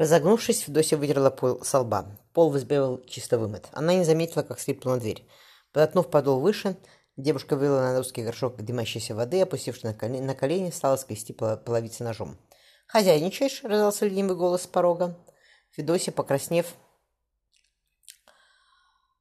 Разогнувшись, Федосия вытерла пол со лба. Пол в избе был чисто вымыт. Она не заметила, как скрипнула дверь. Подотнув подол выше, девушка вылила на узкий горшок дымящейся воды, опустившись на колени, на колени стала скрести половицы ножом. «Хозяйничаешь?» — раздался ленивый голос с порога. Федосия, покраснев,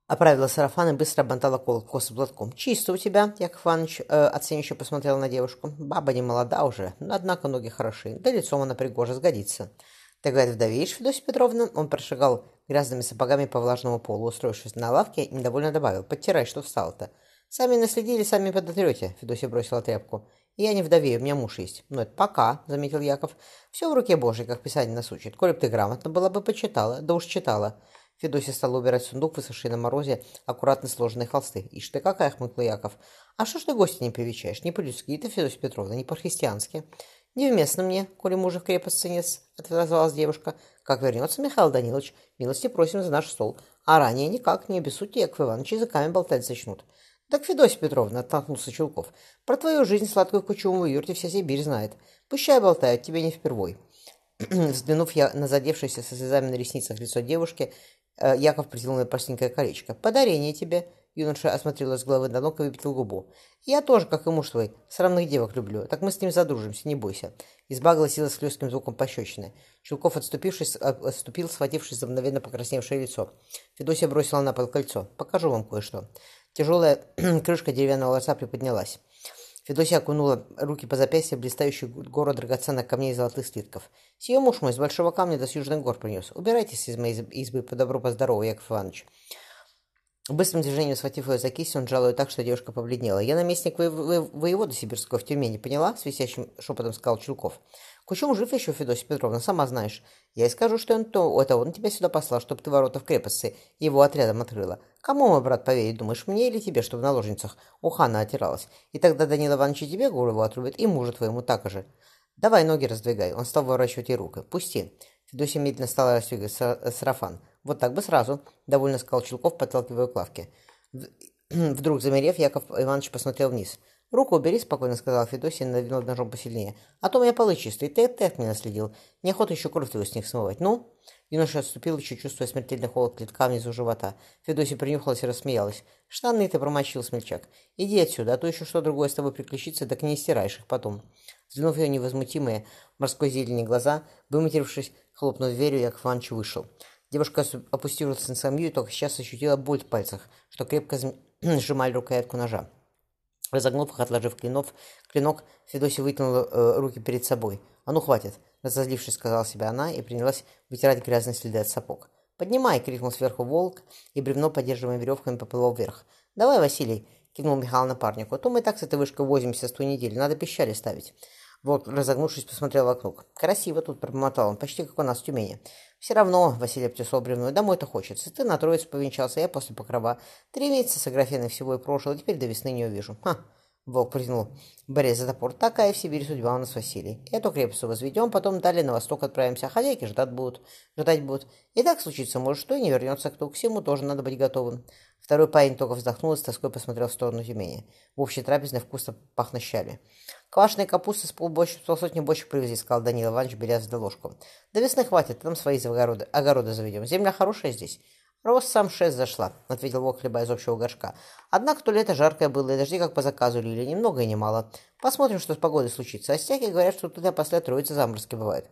оправила сарафан и быстро обмотала косу платком. «Чисто у тебя», — Яков Иванович э, оценивающе посмотрел на девушку. «Баба не молода уже, но, однако, ноги хороши, да лицом она пригожа, сгодится». «Ты, говорит, вдовеешь, Федосия Петровна?» Он прошагал грязными сапогами по влажному полу, устроившись на лавке, недовольно добавил. «Подтирай, что встал-то». «Сами наследили, сами подотрете», — Федосия бросила тряпку. «Я не вдовею, у меня муж есть». «Ну, это пока», — заметил Яков. «Все в руке Божьей, как писание нас учит. Коли б ты грамотно была бы, почитала. Да уж читала». Федосия стала убирать сундук, высохший на морозе, аккуратно сложенные холсты. «Ишь ты какая!» — хмыкнул Яков. «А что ж ты гости не привечаешь? Не по-людски ты, Федосия Петровна, не по-христиански». «Невместно мне, коли мужа в крепость ценец», — отозвалась девушка. «Как вернется Михаил Данилович, милости просим за наш стол. А ранее никак, не обессудьте, Яков Иванович, языками болтать начнут». «Так, Федосия Петровна», — оттолкнулся Чулков, — «про твою жизнь сладкую в юрте вся Сибирь знает. Пущай болтают, тебе не впервой». Взглянув я на задевшееся со слезами на ресницах лицо девушки, Яков протянул мне простенькое колечко. «Подарение тебе». Юноша осмотрел с головы до ног и выпятил губу. «Я тоже, как и муж твой, срамных девок люблю. Так мы с ним задружимся, не бойся». Изба гласила с хлестким звуком пощечины. Чулков, отступившись, отступил, схватившись за мгновенно покрасневшее лицо. Федосия бросила на пол кольцо. «Покажу вам кое-что». Тяжелая крышка деревянного ларца приподнялась. Федосия окунула руки по запястью, блистающий город драгоценных камней и золотых слитков. «Сие муж мой с большого камня до южных гор принес. Убирайтесь из моей избы по добру, по здорову, Яков Иванович». Быстрым движением схватив ее за кисть, он сжал ее так, что девушка побледнела. «Я наместник во во воевода Сибирского в Тюмени, поняла?» — с висящим шепотом сказал Чулков. «Кучум жив еще, Федосия Петровна, сама знаешь. Я и скажу, что он то, это он тебя сюда послал, чтобы ты ворота в крепости его отрядом открыла. Кому мой брат поверит, думаешь, мне или тебе, чтобы в наложницах у хана отиралась? И тогда Данила Иванович тебе голову отрубит, и мужу твоему так же. Давай ноги раздвигай». Он стал выворачивать ей руки. «Пусти». Федосия медленно стала расстегивать сарафан. Вот так бы сразу, довольно сказал Чулков, подталкивая к. Вдруг замерев, Яков Иванович посмотрел вниз. «Руку убери», — спокойно сказал Федосия, надвинул ножом посильнее. «А то у меня полы чистые, ты, ты от меня наследил. Неохота еще кровь твою с них смывать. Ну?» Юноша отступил, еще чувствуя смертельный холод клетка внизу живота. Федосия принюхалась и рассмеялась. «Штаны ты промочил, смельчак. Иди отсюда, а то еще что другое с тобой приключится, так не стираешь их потом». Взглянув ее невозмутимые морской зелени глаза, выматерившись, хлопнув дверью, Яков Иванович вышел. Девушка опустилась на скамью и только сейчас ощутила боль в пальцах, что крепко сжимали рукоятку ножа. Разогнув их, отложив клинов, клинок, Федосия вытянула э, руки перед собой. «А ну, хватит!» – разозлившись, сказала себе она и принялась вытирать грязные следы от сапог. «Поднимай!» – крикнул сверху волк, и бревно, поддерживаемое веревками, поплыло вверх. «Давай, Василий!» – кивнул Михаил напарнику. «А то мы так с этой вышкой возимся с той недели, надо пищали ставить». Волк, разогнувшись, посмотрел вокруг. «Красиво тут», — пробормотал он, — «почти как у нас в Тюмени». «Все равно», — Василий обтесал бревной, — «домой-то хочется. Ты на троицу повенчался, я после покрова. Три месяца с Аграфеной всего и прожил, теперь до весны не увижу». «Ха!» — Волк притянул борец за топор. «Такая в Сибири судьба у нас, Василий. Эту крепость возведем, потом далее на восток отправимся. А хозяйки ждать будут, ждать будут. И так случится, может, что и не вернется кто. К всему тоже надо быть готовым». Второй парень только вздохнул и с тоской посмотрел в сторону Тюмени. В общей трапезной вкусно пахнущали. щами. «Квашеной капусты с полбочек, полсотни бочек привези», — сказал Данил Иванович, беря за ложку. «До весны хватит, там свои огороды, огороды заведем. Земля хорошая здесь». «Рост сам шесть зашла», — ответил Вок, хлеба из общего горшка. «Однако то лето жаркое было, и дожди как по заказу лили, ни много и ни мало. Посмотрим, что с погодой случится. Остяки говорят, что туда после троицы заморозки бывают.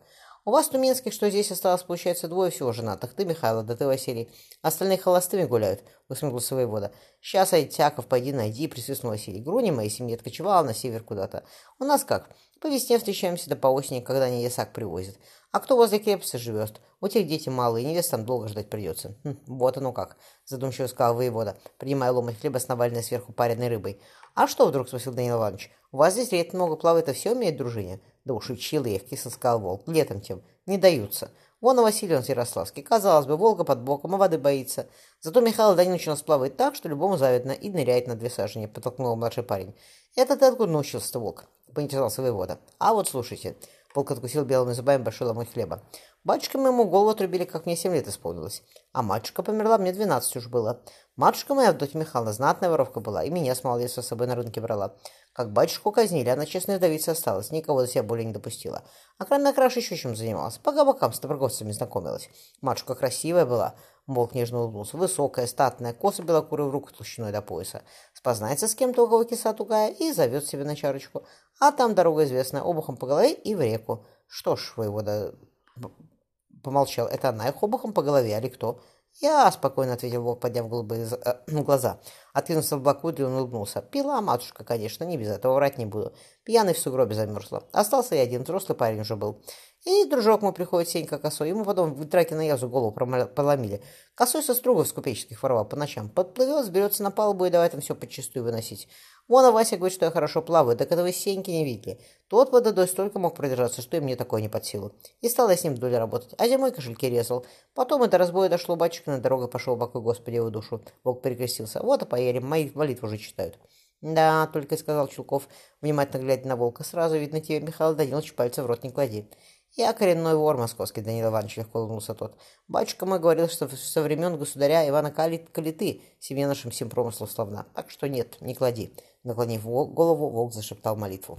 У вас, туминских, что здесь осталось, получается, двое всего женатых. Ты, Михайло, да ты, Василий. Остальные холостыми гуляют, усмехнулся воевода. Сейчас, Айтяков, пойди найди, присвистнул Василий. Груни моей семьи откочевала на север куда-то. У нас как? По весне встречаемся, да по осени, когда они ясак привозят. А кто возле крепости живет? У тех дети малые, невест там долго ждать придется. Хм, вот оно как, задумчиво сказал воевода, принимая ломоть хлеба с наваленной сверху пареной рыбой. А что вдруг, спросил Данил Иванович, у вас здесь рейд много плавает, а все умеет дружине? Да уж учил я их, кисло сказал волк. Летом тем. Не даются. Вон и Василий он Ярославский. Казалось бы, Волга под боком, а воды боится. Зато Михаил Данилович у нас плавает так, что любому завидно и ныряет на две сажени, подтолкнул младший парень. Это ты откуда научился-то, волк? Поинтересовался воевода. А вот слушайте. Волк откусил белыми зубами большой ломоть хлеба. Батюшка моему голову отрубили, как мне семь лет исполнилось. А матушка померла, мне двенадцать уж было. Матушка моя, Авдотья Михайловна, знатная воровка была, и меня с малолетства с собой на рынке брала. Как батюшку казнили, она честная вдовица осталась, никого за себя более не допустила. А кроме краши еще чем занималась. По габакам с торговцами знакомилась. Матушка красивая была, Волк нежно улыбнулся. Высокая, статная, коса белокурая в руку толщиной до пояса. Спознается с кем-то, у кого киса тугая, и зовет себе на чарочку. А там дорога известная, обухом по голове и в реку. Что ж, воевода помолчал. Это она их обухом по голове, а кто? Я спокойно ответил Волк, подняв голубые э, глаза. Откинулся в боку, и он улыбнулся. Пила матушка, конечно, не без этого врать не буду. Пьяный в сугробе замерзла. Остался я один, взрослый парень уже был. И дружок мой приходит, Сенька Косой. Ему потом в драке на язу голову проломили. Косой со стругов с купеческих воровал по ночам. Подплывет, сберется на палубу и давай там все почистую выносить. Вон, а Вася говорит, что я хорошо плаваю, так этого Сеньки не видели. Тот под водой столько мог продержаться, что и мне такое не под силу. И стал я с ним вдоль работать, а зимой кошельки резал. Потом это разбоя дошло, батюшка на дорогу пошел, бокой Господи его душу. Бог перекрестился. Вот и поели, мои молитвы уже читают. «Да», — только сказал Чулков, внимательно глядя на волка. «Сразу видно тебе, Михаил Данилович, пальца в рот не клади». «Я коренной вор московский, Данил Иванович», — легко улыбнулся тот. «Батюшка мой говорил, что со времен государя Ивана Калиты семья нашим всем промыслов славна. Так что нет, не клади». Наклонив голову, волк зашептал молитву.